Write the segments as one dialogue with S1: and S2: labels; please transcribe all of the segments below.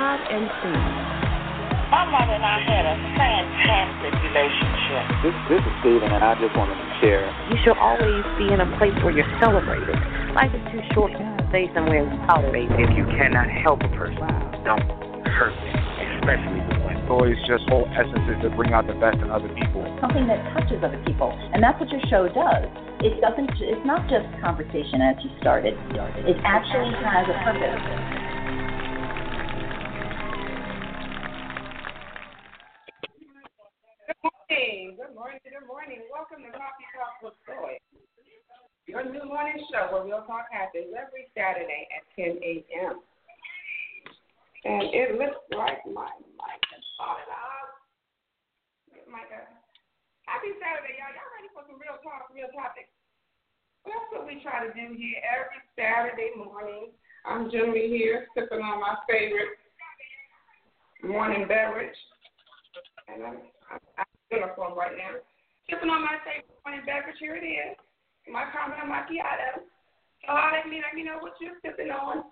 S1: Hot and steamy.
S2: My mother and I had a fantastic relationship.
S3: This, this is Steven, and I just wanted to share.
S4: You should always be in a place where you're celebrated. Life is too short to stay somewhere and tolerate.
S5: If you cannot help a person, don't hurt them, especially with women.
S6: Always just whole essence is to bring out the best in other people.
S7: Something that touches other people, and that's what your show does. It doesn't. It's not just conversation as you started. It actually has a purpose.
S1: Good morning. Good morning. Welcome to Coffee Talk with Soy, your new morning show where real talk happens every Saturday at 10 a.m. And it looks like my mic is falling off. Micah. Uh, happy Saturday, y'all. Y'all ready for some real talk, real topics? That's what we try to do here every Saturday morning. I'm generally here sipping on my favorite morning beverage. And I'm, I'm uniform right now. Sipping on my favorite morning beverage. Here it is. My caramel macchiato. So holler at me, let me know what you're sipping on.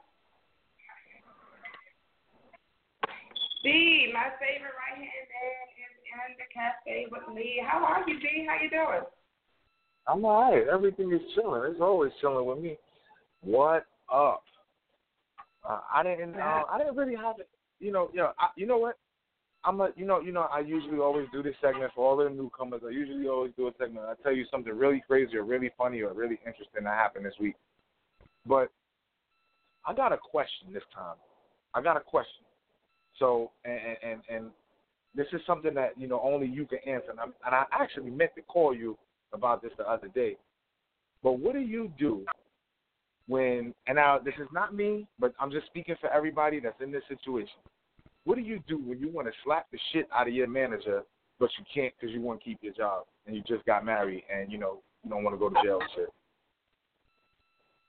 S1: B, my favorite right hand man is in the cafe with me. How are you, B? How you doing?
S6: I'm all right. Everything is chilling. It's always chilling with me. What up? Uh, I didn't. Uh, I didn't really have it. You know. You know. I, you know what? I'm a, you know, you know, I usually always do this segment for all the newcomers. I usually always do a segment. I tell you something really crazy or really funny or really interesting that happened this week. But I got a question this time. I got a question. So, and and and this is something that you know only you can answer. And, I'm, and I actually meant to call you about this the other day. But what do you do when? And now this is not me, but I'm just speaking for everybody that's in this situation what do you do when you want to slap the shit out of your manager, but you can't because you want to keep your job and you just got married and you know you don't want to go to jail and shit?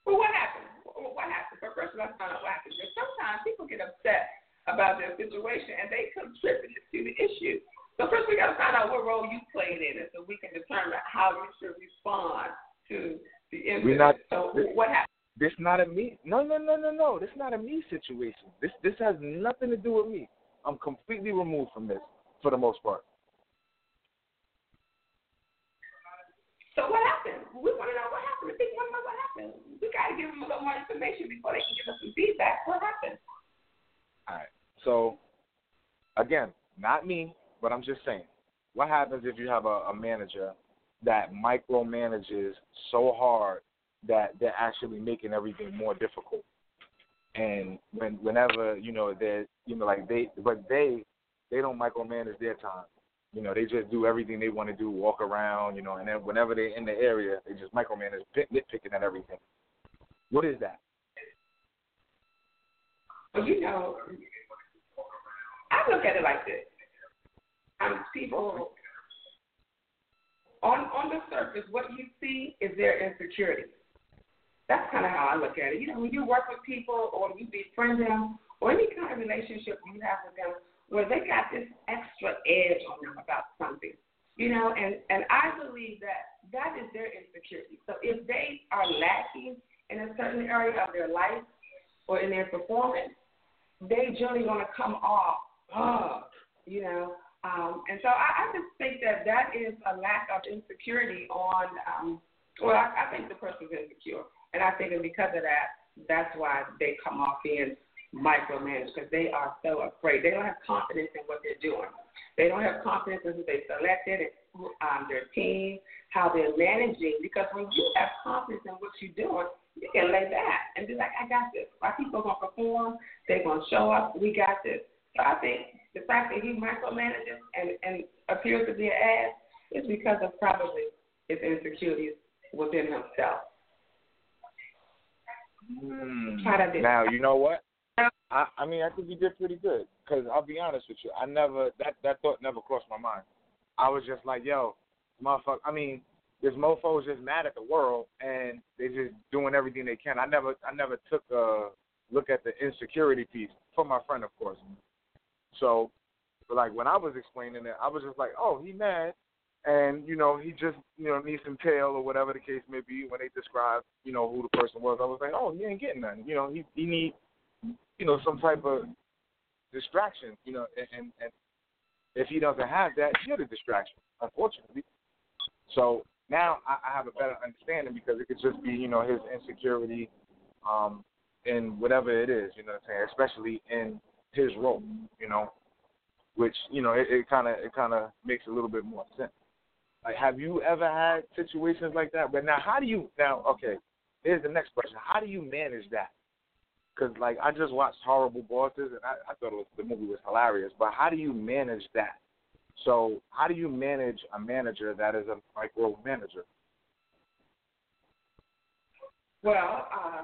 S1: Well, what happened? What happened? But first, let's find out what happened. Because sometimes people get upset about their situation and they contribute to the issue. So first, we got to find out what role you played in it, so we can determine how you should respond to the incident.
S6: Not,
S1: so what happened?
S6: This not a me. No, no, no, no, no. This not a me situation. This this has nothing to do with me. I'm completely removed from this for the most part.
S1: So what happened? We want to know what happened. People want to know what happened. We got to give them a little more information before they can give us some feedback. What happened?
S6: All right. So again, not me, but I'm just saying. What happens if you have a, a manager that micromanages so hard that they're actually making everything more difficult. And when whenever you know they're you know like they but they they don't micromanage their time. You know they just do everything they want to do, walk around, you know, and then whenever they're in the area, they just micromanage, nitpicking at everything. What is that?
S1: Well, you know, I look at it like this: people on on the surface, what you see is their insecurity. That's kind of how I look at it. You know, when you work with people or you befriend them or any kind of relationship you have with them where they got this extra edge on them about something, you know, and, and I believe that that is their insecurity. So if they are lacking in a certain area of their life or in their performance, they generally going to come off, oh, you know. Um, and so I, I just think that that is a lack of insecurity on, um, well, I, I think the person's insecure. And I think that because of that, that's why they come off being micromanaged because they are so afraid. They don't have confidence in what they're doing. They don't have confidence in who they selected, um, their team, how they're managing. Because when you have confidence in what you're doing, you can lay back and be like, I got this. My people are going to perform. They're going to show up. We got this. So I think the fact that he micromanages and, and appears to be an ass is because of probably his insecurities within himself.
S6: Mm.
S1: Try to
S6: Now you know what? I I mean I think he did pretty good because I'll be honest with you. I never that that thought never crossed my mind. I was just like, yo, motherfucker. I mean, this mofo mofo's just mad at the world and they just doing everything they can. I never I never took a look at the insecurity piece for my friend, of course. So, but like when I was explaining it, I was just like, oh, he mad, and you know he just you know needs some tail or whatever the case may be. When they describe you know who the person was, I was like, oh, he ain't getting nothing. You know, he he need you know some type of distraction. You know, and and, if he doesn't have that, you're the distraction, unfortunately. So now I, I have a better understanding because it could just be you know his insecurity, um, in whatever it is. You know what I'm saying, especially in his role. You know, which you know it kind of it kind of makes a little bit more sense. Like, have you ever had situations like that? But now, how do you now? Okay, here's the next question: How do you manage that? Because like I just watched Horrible Bosses, and I, I thought was the movie was hilarious. But how do you manage that? So how do you manage a manager that is a micro manager?
S1: Well, uh,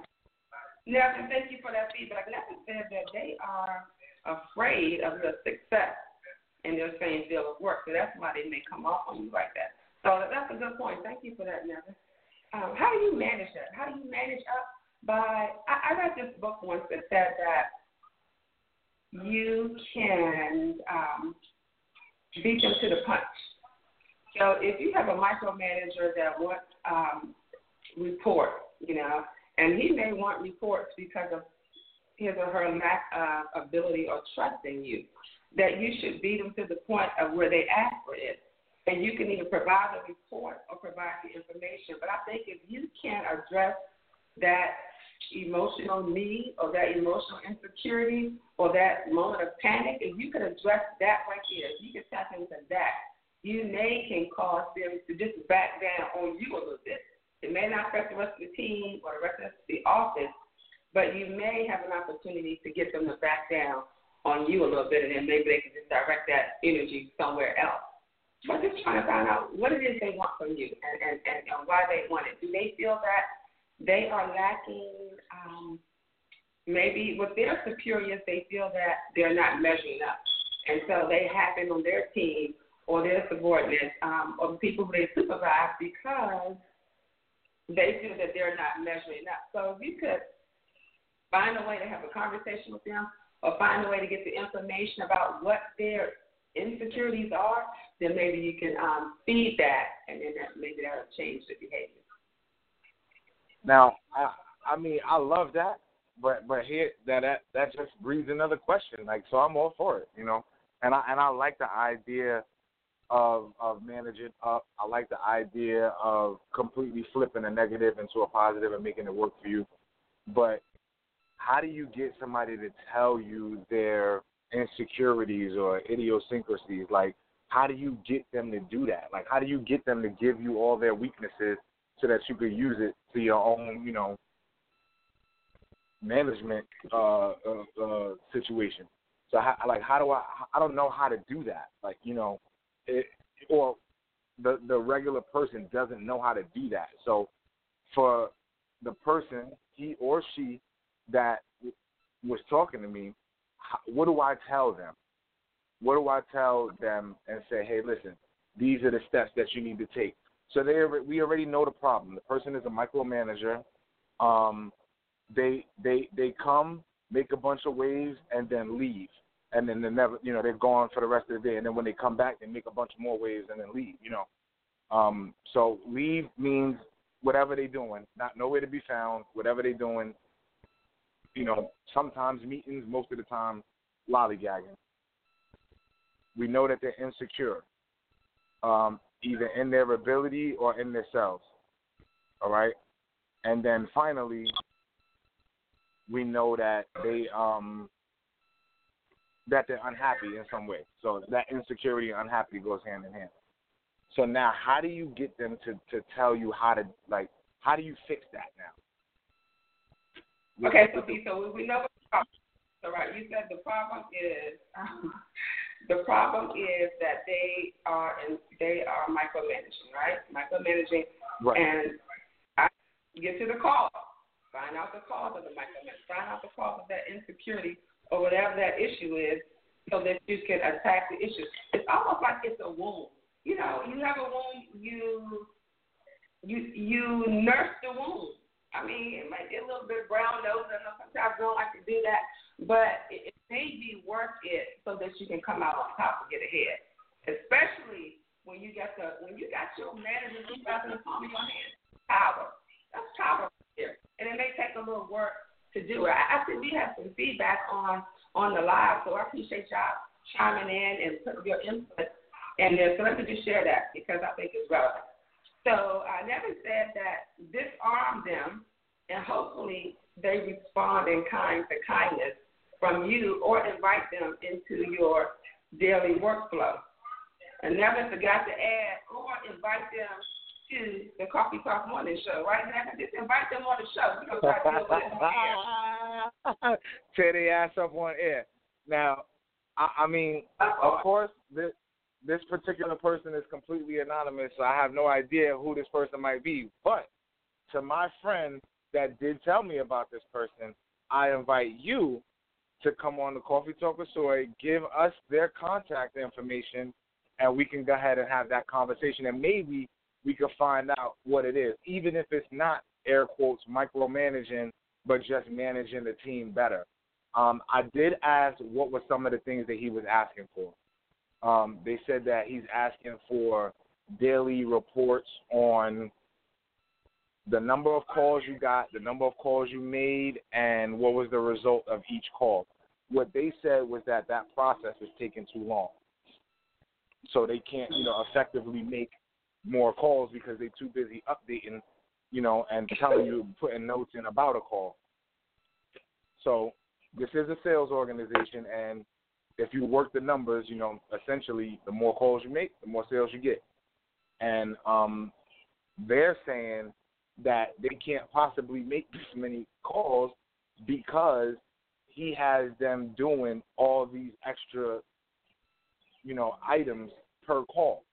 S1: Nelson, thank you for that feedback. Nelson said that they are afraid of the success in their same field of work. So that's why they may come off on you like that. So that's a good point. Thank you for that, Nevin. Um, how do you manage that? How do you manage up by? I, I read this book once that said that you can um, beat them to the punch. So if you have a micromanager that wants um, reports, you know, and he may want reports because of his or her lack of ability or trust in you, that you should beat them to the point of where they ask for it. And you can either provide the report or provide the information. But I think if you can address that emotional need or that emotional insecurity or that moment of panic, if you can address that right there, if you can tap into that, you may can cause them to just back down on you a little bit. It may not affect the rest of the team or the rest of the office, but you may have an opportunity to get them to back down on you a little bit, and then maybe they can just direct that energy somewhere else. But just trying to find out what it is they want from you and, and, and, and why they want it. Do they feel that they are lacking, um, maybe with their superiors, they feel that they're not measuring up. And so they happen on their team or their subordinates um, or the people who they supervise because they feel that they're not measuring up. So if you could find a way to have a conversation with them or find a way to get the information about what their insecurities are, then maybe you can um, feed that, and then that, maybe that'll change the behavior.
S6: Now, I, I mean, I love that, but but here that that that just breeds another question. Like, so I'm all for it, you know, and I and I like the idea of of managing up. I like the idea of completely flipping a negative into a positive and making it work for you. But how do you get somebody to tell you their insecurities or idiosyncrasies? Like, how do you get them to do that? Like, how do you get them to give you all their weaknesses so that you could use it to your own, you know, management uh, uh, uh, situation? So, how, like, how do I? I don't know how to do that. Like, you know, it, or the the regular person doesn't know how to do that. So, for the person, he or she that was talking to me, what do I tell them? What do I tell them and say, hey, listen, these are the steps that you need to take. So they we already know the problem. The person is a micromanager. Um, they they they come, make a bunch of waves, and then leave. And then they never, you know, they're gone for the rest of the day. And then when they come back, they make a bunch more waves and then leave. You know, um, so leave means whatever they're doing, not nowhere to be found. Whatever they're doing, you know, sometimes meetings, most of the time, lollygagging. We know that they're insecure, um, either in their ability or in themselves. All right? And then finally, we know that they um that they're unhappy in some way. So that insecurity and unhappy goes hand in hand. So now, how do you get them to to tell you how to like? How do you fix that now?
S1: Okay, so see, so we know what the problem. So right, you said the problem is um, the problem is that they are in, they are micromanaging, right? Micromanaging,
S6: right.
S1: and I get to the cause, find out the cause of the micromanaging, find out the cause of that insecurity or whatever that issue is, so that you can attack the issue. It's almost like it's a wound. You know, you have a wound, you you you nurse the wound I mean, it might get a little bit brown nose. I know sometimes I don't like to do that, but it, it may be worth it so that you can come out on top and get ahead. Especially when you got the when you got your manager right in the palm of your hand. Power. That's power here. And it may take a little work to do it. I, I think we have some feedback on on the live, so I appreciate y'all chiming in and putting your input in there. So let me just share that because I think it's relevant. So I never said that disarm them, and hopefully they respond in kind to kindness from you or invite them into your daily workflow. And never forgot to add or invite them to the Coffee Talk Morning Show, right? Now, just invite them on the show. We're going to try to deal with it
S6: Tear ass up on air. Now, I, I mean, of course, this, this particular person is completely anonymous, so I have no idea who this person might be. But to my friend that did tell me about this person, I invite you to come on the Coffee Talk with Soy, give us their contact information, and we can go ahead and have that conversation. And maybe we can find out what it is, even if it's not air quotes micromanaging, but just managing the team better. Um, I did ask what were some of the things that he was asking for. Um, they said that he's asking for daily reports on the number of calls you got, the number of calls you made, and what was the result of each call. What they said was that that process is taking too long, so they can't, you know, effectively make more calls because they're too busy updating, you know, and telling you, putting notes in about a call. So this is a sales organization, and if you work the numbers, you know, essentially the more calls you make, the more sales you get. And um, they're saying that they can't possibly make this many calls because he has them doing all these extra, you know, items per call.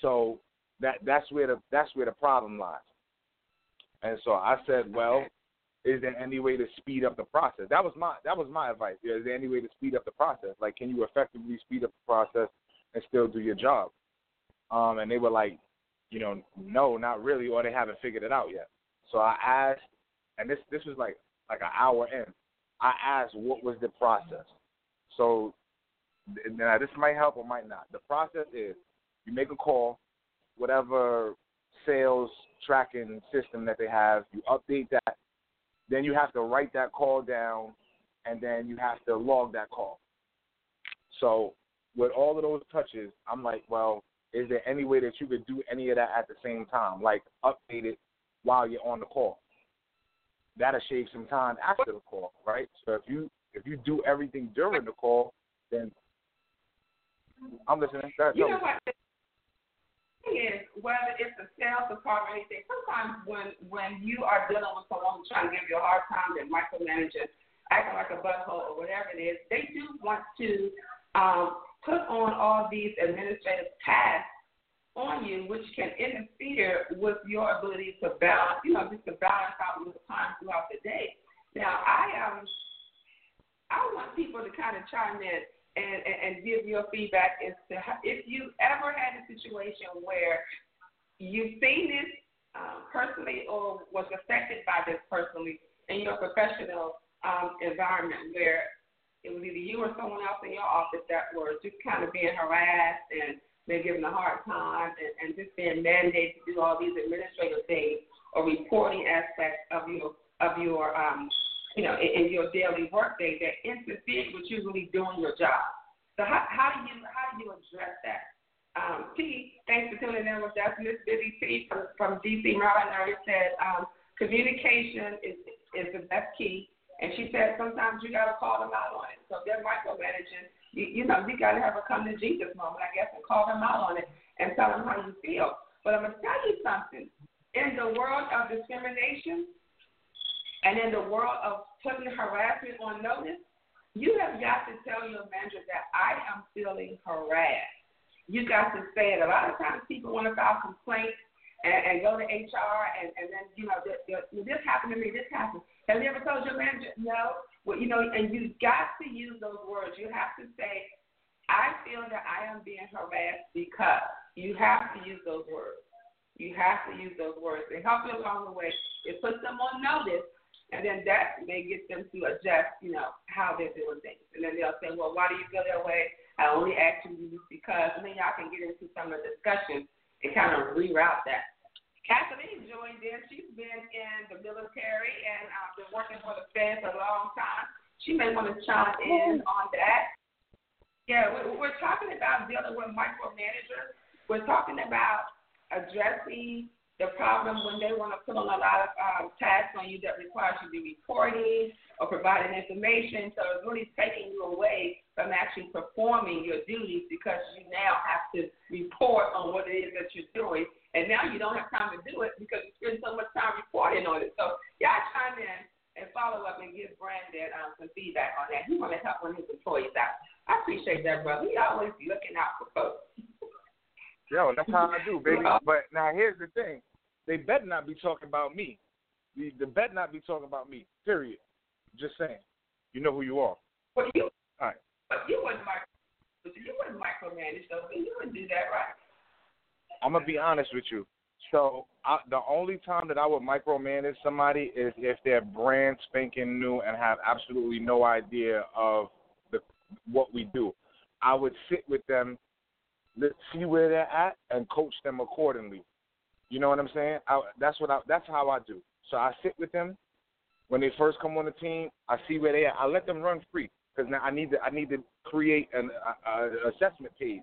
S6: So that that's where the that's where the problem lies. And so I said, well, is there any way to speed up the process? That was my that was my advice. Is there any way to speed up the process? Like, can you effectively speed up the process and still do your job? Um, and they were like, you know, no, not really, or they haven't figured it out yet. So I asked, and this this was like like an hour in. I asked what was the process. So now this might help or might not. The process is you make a call, whatever sales tracking system that they have, you update that then you have to write that call down, and then you have to log that call. So with all of those touches, I'm like, well, is there any way that you could do any of that at the same time, like update it while you're on the call? That'll shave some time after the call, right? So if you if you do everything during the call, then I'm listening.
S1: you know what? Is whether it's a sales department or anything, sometimes when when you are dealing with someone who's trying to give you a hard time, they're micromanaging, acting like a butthole or whatever it is, they do want to um, put on all these administrative tasks on you, which can interfere with your ability to balance, you know, just to balance out your time throughout the day. Now, I um, I want people to kind of chime in and, and, and give your feedback as to how, if you ever had a situation where you've seen this um, personally or was affected by this personally in your professional um, environment where it was either you or someone else in your office that were just kind of being harassed and being given a hard time and, and just being mandated to do all these administrative things or reporting aspects of your of your um, you know, in, in your daily workday that interfere with you really doing your job. So how, how do you how do you address that? Um, T, thanks for tuning in with us. Miss Busy T from, from DC Maryland said um, communication is is the best key. And she said sometimes you got to call them out on it. So they're micromanaging, you, you know, you got to have a come to Jesus moment, I guess, and call them out on it and tell them how you feel. But I'm to tell you something. In the world of discrimination and in the world of putting harassment on notice, you have got to tell your manager that I am feeling harassed. You got to say it. A lot of times people want to file complaints and, and go to HR and, and then, you know, this, this happened to me, this happened. Have you ever told your manager? No. Well, you know, and you've got to use those words. You have to say, I feel that I am being harassed because you have to use those words. You have to use those words. They help you along the way. It puts them on notice, and then that may get them to adjust, you know, how they're doing things. And then they'll say, well, why do you feel that way? I only asked you this because, and then y'all can get into some of the discussion and kind of reroute that. Kathleen joined in. She's been in the military and uh, been working for the Fed for a long time. She may want to chime in on that. Yeah, we're talking about dealing with micromanagers. We're talking about addressing the problem when they want to put on a lot of um, tasks on you that requires you to be reporting or providing information. So it's really taking you away from actually performing your duties because you now have to report on what it is that you're doing. And now you don't have time to do it because you spend so much time reporting on it. So y'all chime in and follow up and give Brandon um, some feedback on that. He want to help one of his employees out. I appreciate that, brother. He always looking out for folks.
S6: Yo, that's how I do, baby. But now here's the thing they better not be talking about me. They, they better not be talking about me. Period. Just saying. You know who you are.
S1: But you,
S6: All right.
S1: but you wouldn't micro, you wouldn't micromanage though. You wouldn't do that, right?
S6: I'm gonna be honest with you. So I, the only time that I would micromanage somebody is if they're brand spanking new and have absolutely no idea of the what we do. I would sit with them, let see where they're at, and coach them accordingly. You know what I'm saying? I, that's what I, that's how I do. So I sit with them when they first come on the team. I see where they are. I let them run free because now I need to I need to create an a, a assessment page,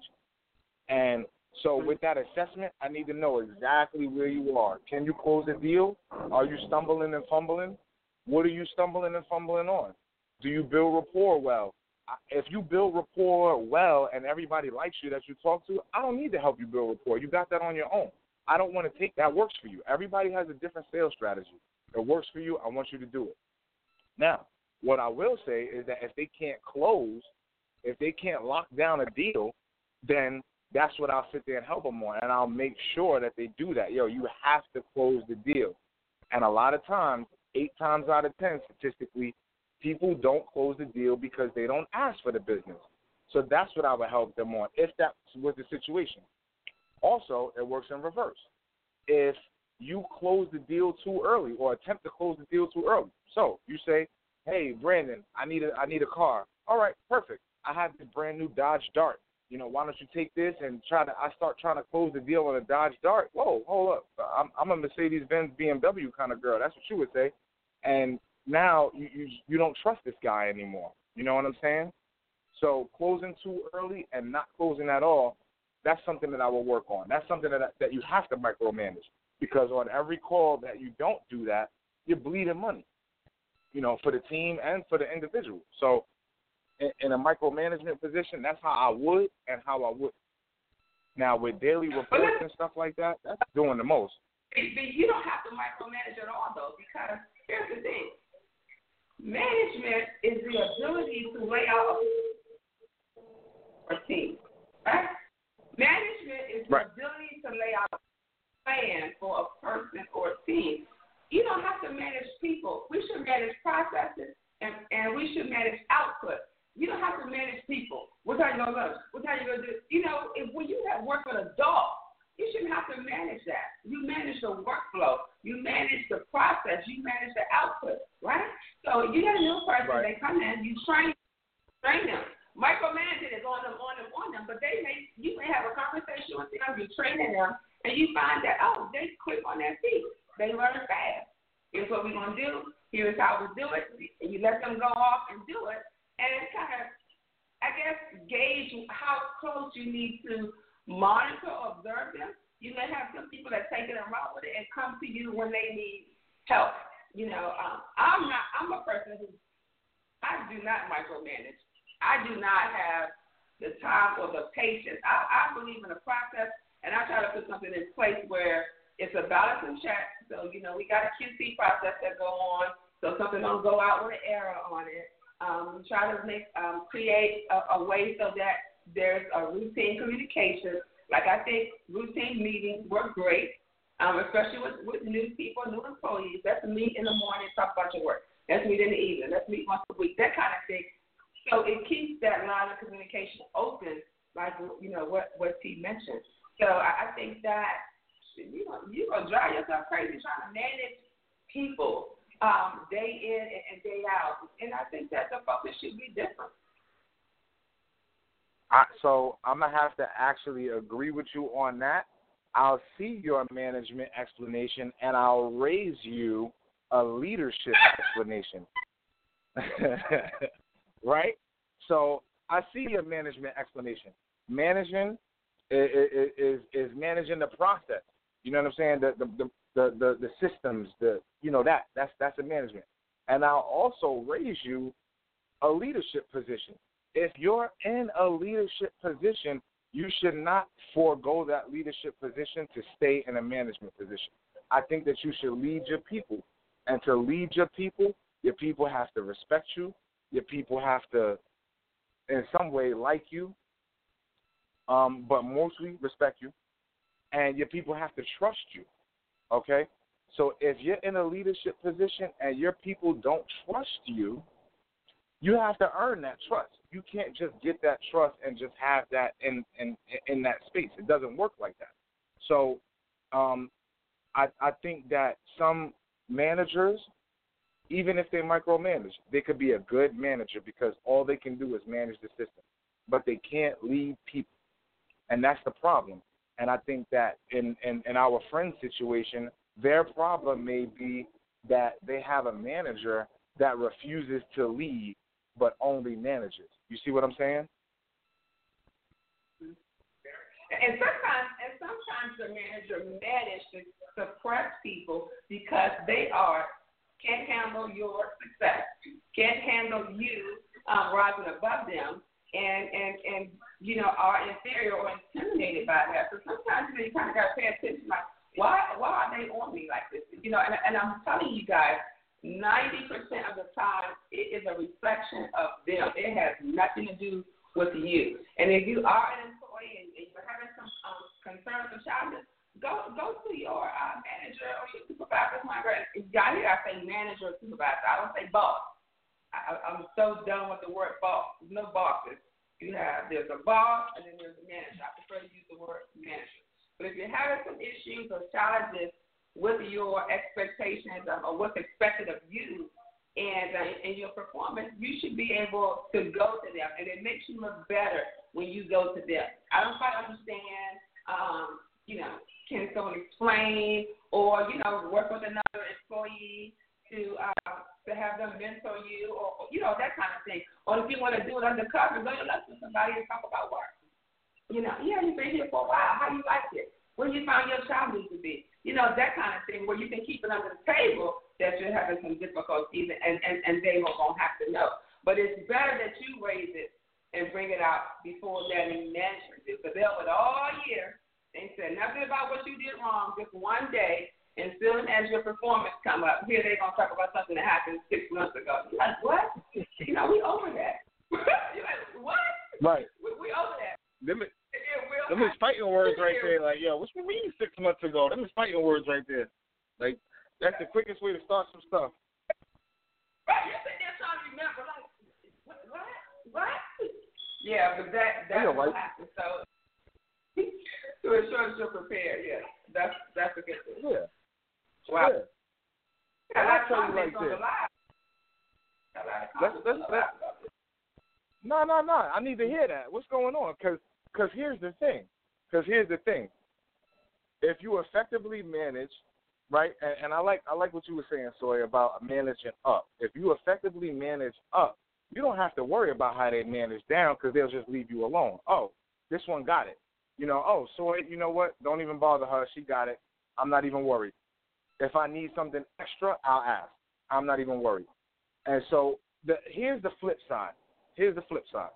S6: and so with that assessment, I need to know exactly where you are. Can you close a deal? Are you stumbling and fumbling? What are you stumbling and fumbling on? Do you build rapport well? If you build rapport well and everybody likes you that you talk to, I don't need to help you build rapport. You got that on your own. I don't want to take that works for you. Everybody has a different sales strategy. It works for you. I want you to do it. Now, what I will say is that if they can't close, if they can't lock down a deal, then that's what I'll sit there and help them on, and I'll make sure that they do that. Yo, you have to close the deal. And a lot of times, eight times out of ten, statistically, people don't close the deal because they don't ask for the business. So that's what I would help them on if that was the situation. Also, it works in reverse. If you close the deal too early or attempt to close the deal too early, so you say, "Hey, Brandon, I need a I need a car." All right, perfect. I have this brand new Dodge Dart. You know, why don't you take this and try to? I start trying to close the deal on a Dodge Dart. Whoa, hold up! I'm I'm a Mercedes-Benz BMW kind of girl. That's what you would say. And now you you, you don't trust this guy anymore. You know what I'm saying? So closing too early and not closing at all that's something that I will work on. That's something that that you have to micromanage because on every call that you don't do that, you're bleeding money. You know, for the team and for the individual. So, in, in a micromanagement position, that's how I would and how I would. Now, with daily reports and stuff like that, that's doing the most.
S1: You don't have to micromanage at all, though, because here's the thing: management is the ability to lay out a team, right? Management is the right. ability to lay out a plan for a person or a team. You don't have to manage people. We should manage processes and, and we should manage output. You don't have to manage people. What are you gonna do? What are you gonna do? You know, if when you have work with a dog, you shouldn't have to manage that. You manage the workflow. You manage the process. You manage the output, right? So you got a new person. Right. They come in. You train, train them. Micromanaging is on them, on them, on them, but they may you may have a conversation with them, you're training them, and you find that oh, they quick on their feet. They learn fast. Here's what we're gonna do. Here's how we do it. And you let them go off and do it, and it's kind of, I guess, gauge how close you need to monitor, observe them. You may have some people that take it and run with it and come to you when they need help. you know, um, I'm not. I'm a person who I do not micromanage. I do not have the time or the patience. I, I believe in a process, and I try to put something in place where it's a balance and check. So you know, we got a QC process that go on, so something don't go out with an error on it. Um, try to make um, create a, a way so that there's a routine communication. Like I think routine meetings work great um, especially with, with new people, new employees. Let's meet in the morning, talk about your work. Let's meet in the evening. Let's meet once a week. That kind of thing. So it keeps that line of communication open, like you know what what T mentioned. So I, I think that you know you gonna drive yourself crazy trying to manage people um, day in and, and day out, and I think that the focus should be different.
S6: I, so I'm gonna have to actually agree with you on that I'll see your management explanation and I'll raise you a leadership explanation. right? So I see your management explanation. Managing is, is is managing the process. You know what I'm saying? The the the the, the, the systems, the you know that that's that's a management. And I'll also raise you a leadership position. If you're in a leadership position, you should not forego that leadership position to stay in a management position. I think that you should lead your people. And to lead your people, your people have to respect you. Your people have to, in some way, like you, um, but mostly respect you. And your people have to trust you. Okay? So if you're in a leadership position and your people don't trust you, you have to earn that trust. You can't just get that trust and just have that in in in that space. It doesn't work like that. So, um, I I think that some managers, even if they micromanage, they could be a good manager because all they can do is manage the system, but they can't lead people, and that's the problem. And I think that in in, in our friend situation, their problem may be that they have a manager that refuses to lead but only manages. You see what I'm saying?
S1: And sometimes, and sometimes the manager manages to suppress people because they are can't handle your success, can't handle you um, rising above them, and and and you know are inferior or intimidated by that. So sometimes you, know, you kind of got to pay attention, like why why are they on me like this? You know, and and I'm telling you guys, 90% of the time, it is a reflection of them. It has nothing to do with you. And if you are an employee and you're having some um, concerns or challenges, go go to your uh, manager or your supervisor. Y'all hear I say manager or supervisor. I don't say boss. I, I'm so done with the word boss. There's no bosses. You have there's a boss and then there's a manager. I prefer to use the word manager. But if you're having some issues or challenges with your expectations or what's expected of you and uh, and your performance, you should be able to go to them, and it makes you look better when you go to them. I don't quite understand, um, you know, can someone explain or you know work with another employee to uh, to have them mentor you or you know that kind of thing. Or if you want to do it undercover, go to lunch with somebody and talk about work. You know, yeah, you've been here for a while. How you like it? Where you found your child needs to be? you know, that kind of thing, where you can keep it under the table that you're having some difficulties and, and, and they won't have to know. But it's better that you raise it and bring it out before letting management do. Because they'll with all year and said nothing about what you did wrong just one day. And soon as your performance come up, here they're gonna talk about something that happened six months ago. You're like, what? you know, we over that. You're like, what?
S6: Right.
S1: We, we over that.
S6: Them, them is fighting words right there. Like, yo, what you mean six months ago? Them is fighting words right there. Like, that's the quickest way to start some stuff.
S1: Right, you're sitting there trying to remember, like, what? What? what? Yeah, but that that's yeah, what happens. So, so it shows you're prepared. Yeah, that's that's a good thing.
S6: Yeah.
S1: Wow.
S6: Yeah. And
S1: I
S6: tell you like this. Let's, let's, let's, no, no, no. I need to hear that. What's going on? Because because here's the thing. Because here's the thing. If you effectively manage, right, and, and I like I like what you were saying, Soy, about managing up. If you effectively manage up, you don't have to worry about how they manage down because they'll just leave you alone. Oh, this one got it. You know, oh, Soy, you know what? Don't even bother her. She got it. I'm not even worried. If I need something extra, I'll ask. I'm not even worried. And so the here's the flip side. Here's the flip side.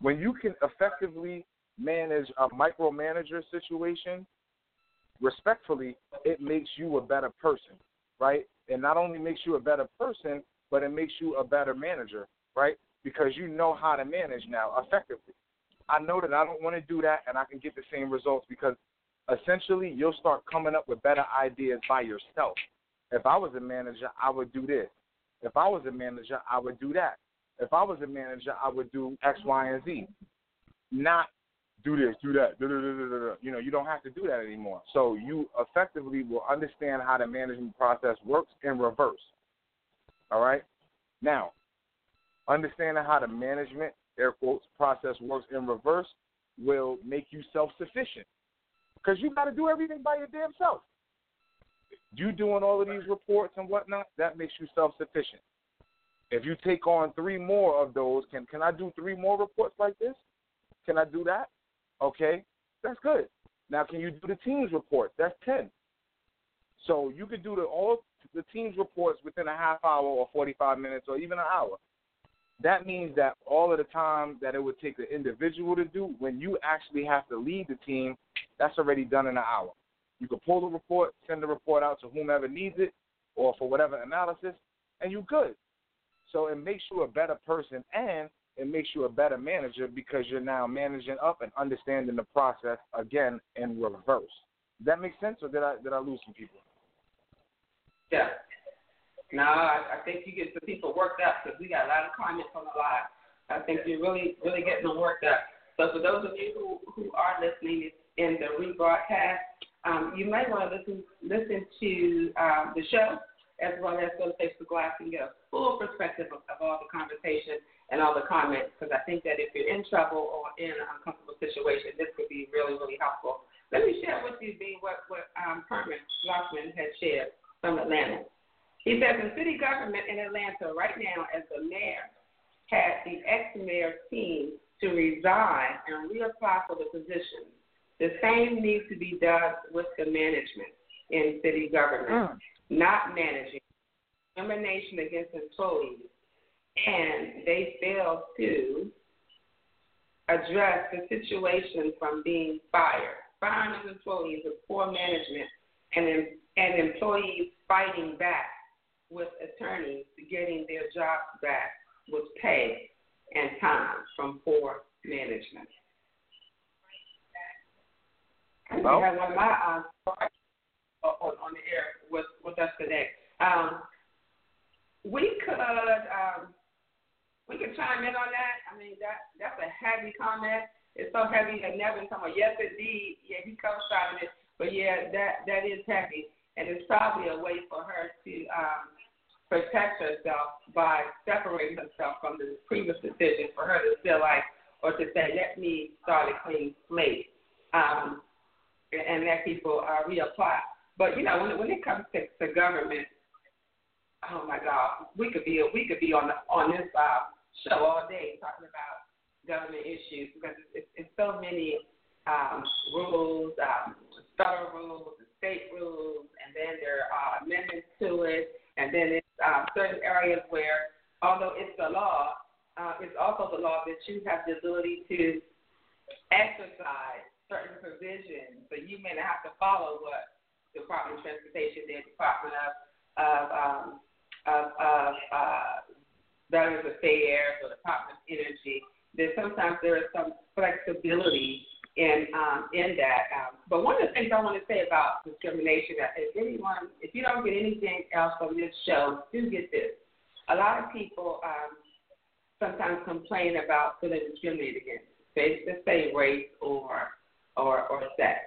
S6: When you can effectively manage a micromanager situation, respectfully, it makes you a better person, right? And not only makes you a better person, but it makes you a better manager, right? Because you know how to manage now effectively. I know that I don't want to do that and I can get the same results because essentially you'll start coming up with better ideas by yourself. If I was a manager, I would do this. If I was a manager, I would do that. If I was a manager, I would do X, Y, and Z. Not do this, do that. Da, da, da, you know, you don't have to do that anymore. So you effectively will understand how the management process works in reverse. All right. Now, understanding how the management air quotes process works in reverse will make you self sufficient because you got to do everything by your damn self. You doing all of these reports and whatnot, that makes you self sufficient. If you take on three more of those, can can I do three more reports like this? Can I do that? Okay, that's good. Now, can you do the teams reports? That's ten. So you could do the all the teams reports within a half hour or forty five minutes or even an hour. That means that all of the time that it would take the individual to do, when you actually have to lead the team, that's already done in an hour. You can pull the report, send the report out to whomever needs it, or for whatever analysis, and you're good. So it makes you a better person and it makes you a better manager because you're now managing up and understanding the process again in reverse. Does that make sense, or did I did I lose some people?
S1: Yeah. No, I, I think you get the people worked up because we got a lot of comments on the live. I think you're really really getting them worked up. So for those of you who who are listening in the rebroadcast, um, you may want to listen listen to um, the show as well as go to Facebook Live and get a full perspective of, of all the conversation and all the comments because I think that if you're in trouble or in an uncomfortable situation, this could be really, really helpful. Let me share with you, B, what, what um, Herman Lockman has shared from Atlanta. He says in city government in Atlanta right now, as the mayor had the ex-mayor's team to resign and reapply for the position, the same needs to be done with the management in city government, mm. not managing. Discrimination against employees, and they fail to address the situation from being fired, firing employees with poor management, and and employees fighting back with attorneys getting their jobs back with pay and time from poor management.
S6: Well,
S1: we have one of my uh, on, on the air with, with us today. Um, we could um, we could chime in on that. I mean that that's a heavy comment. It's so heavy that Nevin talking about yes indeed, yeah, he co-signed it, but yeah, that that is heavy. And it's probably a way for her to um protect herself by separating herself from the previous decision for her to feel like or to say, Let me start a clean slate. Um and let people uh, reapply. But you know, when when it comes to, to government, oh my God, we could be we could be on the, on this uh, show all day talking about government issues because it's, it's so many um, rules, um, federal rules, state rules, and then there are amendments to it, and then it's uh, certain areas where, although it's the law, uh, it's also the law that you have the ability to exercise certain provisions, but you may not have to follow what the Department of Transportation did, Department of of um, of, of uh, Veterans Affairs or Department of Energy. That sometimes there is some flexibility in um, in that. Um, but one of the things I want to say about discrimination, that if anyone, if you don't get anything else from this show, do get this. A lot of people um, sometimes complain about feeling discriminated against. They just say race or or, or sex.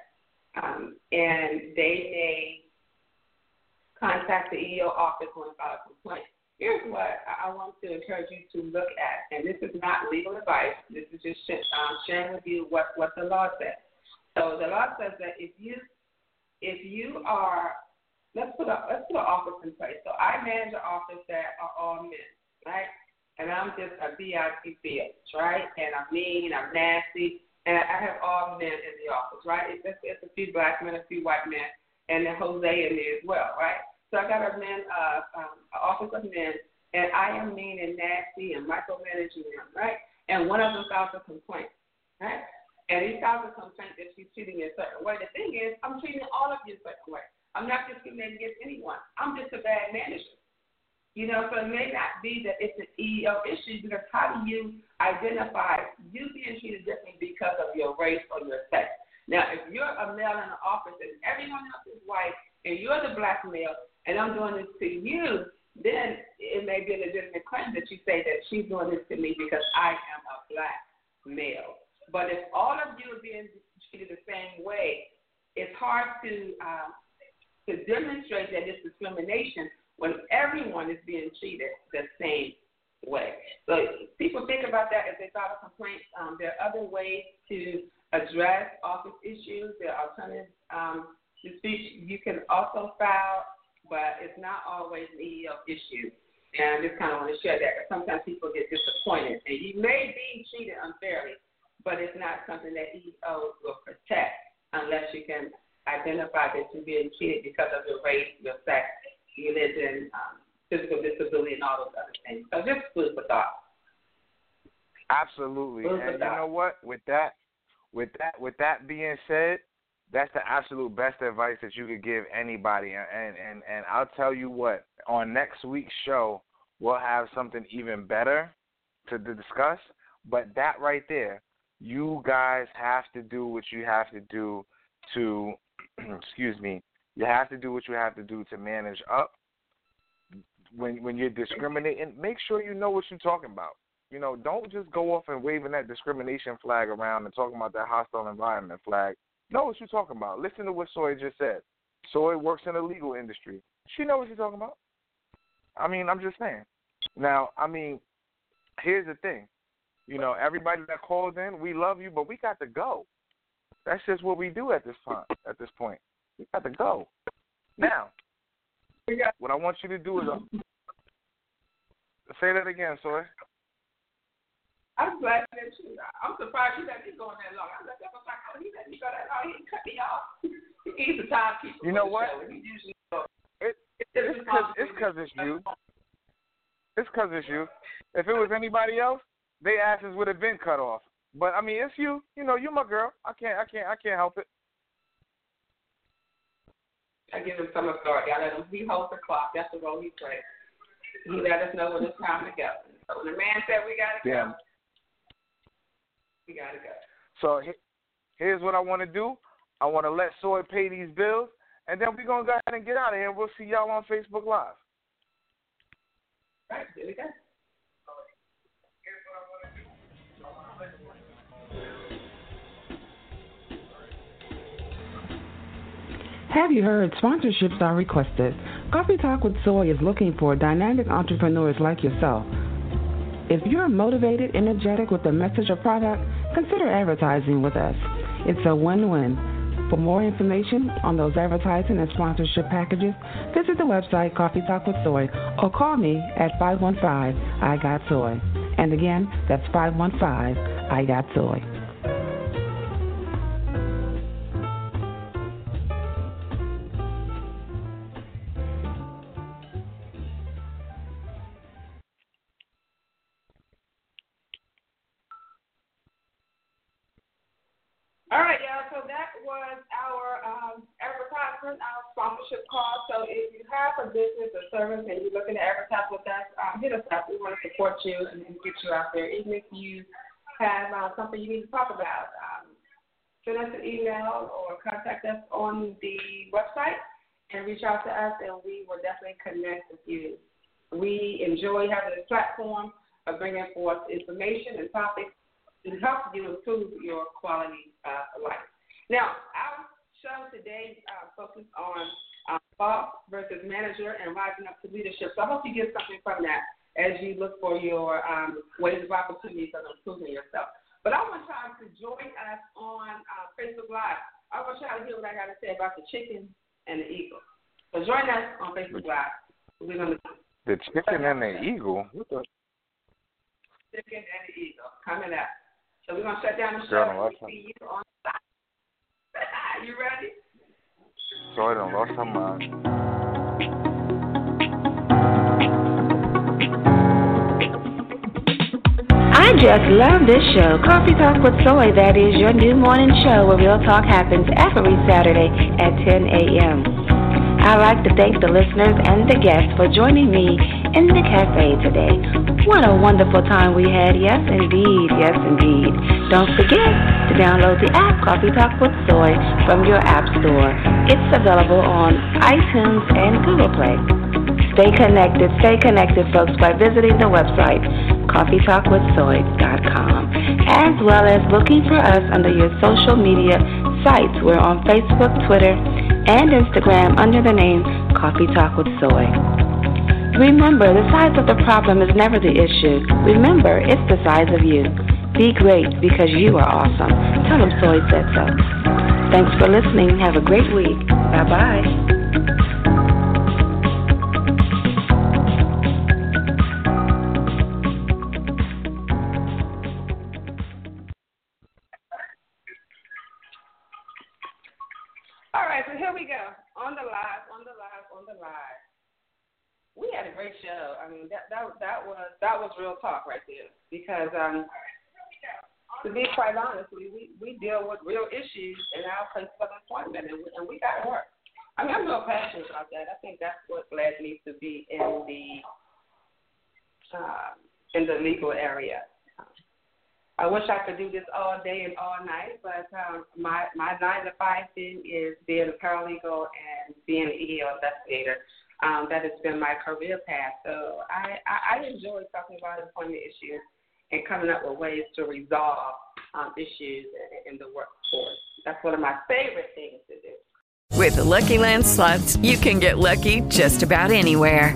S1: Um, and they may contact the EEO office when file a complaint. Here's what I want to encourage you to look at, and this is not legal advice. This is just um, sharing with you what, what the law says. So the law says that if you if you are let's put a let's put an office in place. So I manage an office that are all men, right? And I'm just a BIP bitch, right? And I'm mean, I'm nasty, and I have all men in the office, right? It's, it's a few black men, a few white men, and then Jose in there as well, right? So I got a men, uh, um, office of men, and I am mean and nasty and micromanaging them, right? And one of them files a complaint, right? And he files a complaint that she's treating me a certain way. The thing is, I'm treating all of you a certain way. I'm not discriminating against anyone. I'm just a bad manager. You know, so it may not be that it's an EEO issue because how do you identify you being treated differently because of your race or your sex? Now, if you're a male in the office and everyone else is white and you're the black male and I'm doing this to you, then it may be a legitimate claim that you say that she's doing this to me because I am a black male. But if all of you are being treated the same way, it's hard to uh, to demonstrate that it's discrimination when everyone is being treated the same way. So people think about that if they file a complaint. Um, there are other ways to address office issues. There are alternative um, disputes you can also file, but it's not always an EEO issue. And I just kind of want to share that because sometimes people get disappointed. And you may be treated unfairly, but it's not something that EEO will protect unless you can identify that you're being treated because of your race, your sex, religion, um, physical disability, and all those other things. So just food for thought.
S6: Absolutely, food and you know what? With that, with that, with that being said, that's the absolute best advice that you could give anybody. And and and I'll tell you what, on next week's show, we'll have something even better to to discuss. But that right there, you guys have to do what you have to do to, excuse me, you have to do what you have to do to manage up. When when you're discriminating, make sure you know what you're talking about. You know, don't just go off and waving that discrimination flag around and talking about that hostile environment flag. Know what you're talking about. Listen to what Soy just said. Soy works in the legal industry. She knows what she's talking about. I mean, I'm just saying. Now, I mean, here's the thing. You know, everybody that calls in, we love you, but we got to go. That's just what we do at this time. At this point. We got to go. Now, what I want you to do is uh, say that again, Soy.
S1: I'm glad that you. I'm surprised you let me go on that long. I was like, oh, he let me go that long. He cut me off. He's a timekeeper.
S6: You know what? It, it's because it's it's you. It's because it's you. If it was anybody else, they asses would have been cut off. But I mean, it's you. You know, you're my girl. I can't. I can't. I can't help it.
S1: I give him some authority. I let him. He holds the clock. That's the role he plays. He let us know when it's time to go. So when the man said we gotta go, we gotta go.
S6: So here's what I want to do. I want to let Soy pay these bills, and then we're gonna go ahead and get out of here. We'll see y'all on Facebook Live.
S1: All right, here we go.
S8: Have you heard? Sponsorships are requested. Coffee Talk with Soy is looking for dynamic entrepreneurs like yourself. If you're motivated, energetic with a message or product, consider advertising with us. It's a win win. For more information on those advertising and sponsorship packages, visit the website Coffee Talk with Soy or call me at 515 I Got Soy. And again, that's 515 I Got Soy.
S1: Service and you're looking to advertise with us, um, hit us up. We want to support you and, and get you out there. Even if you have uh, something you need to talk about, um, send us an email or contact us on the website and reach out to us, and we will definitely connect with you. We enjoy having this platform of bringing forth information and topics to help you improve your quality of life. Now, our show today uh, on uh, boss versus manager and rising up to leadership. So I hope you get something from that as you look for your um, ways of opportunities of improving yourself. But I want y'all to join us on uh, Facebook Live. I want y'all to hear what I got to say about the chicken and the eagle. So join us on Facebook Live. We're gonna
S6: the chicken and the eagle. What the?
S1: Chicken and the eagle coming up. So we're gonna shut down the show. Girl, see you on. You ready?
S6: Sorry, I lost my mind.
S8: I just love this show, Coffee Talk with Soy. That is your new morning show where real talk happens every Saturday at 10 a.m. I'd like to thank the listeners and the guests for joining me in the cafe today. What a wonderful time we had. Yes, indeed. Yes, indeed. Don't forget to download the app Coffee Talk with Soy from your app store. It's available on iTunes and Google Play. Stay connected, stay connected, folks, by visiting the website coffeetalkwithsoy.com, as well as looking for us under your social media sites. We're on Facebook, Twitter, and Instagram under the name Coffee Talk with Soy. Remember, the size of the problem is never the issue. Remember, it's the size of you. Be great because you are awesome. Tell them Soy said so. Thanks for listening. Have a great week. Bye bye.
S1: So here we go. On the live, on the live, on the live. We had a great show. I mean, that that that was that was real talk right there. Because um, to be quite honest, we we, we deal with real issues in our place of employment, and we, and we got to work. I mean, I'm real passionate about that. I think that's what led me to be in the uh, in the legal area. I wish I could do this all day and all night, but um, my my nine to five thing is being a paralegal and being an EEO investigator. Um, that has been my career path. So I, I, I enjoy talking about employment issues and coming up with ways to resolve um, issues in, in the workforce. That's one of my favorite things to do.
S9: With the Lucky Land slots, you can get lucky just about anywhere.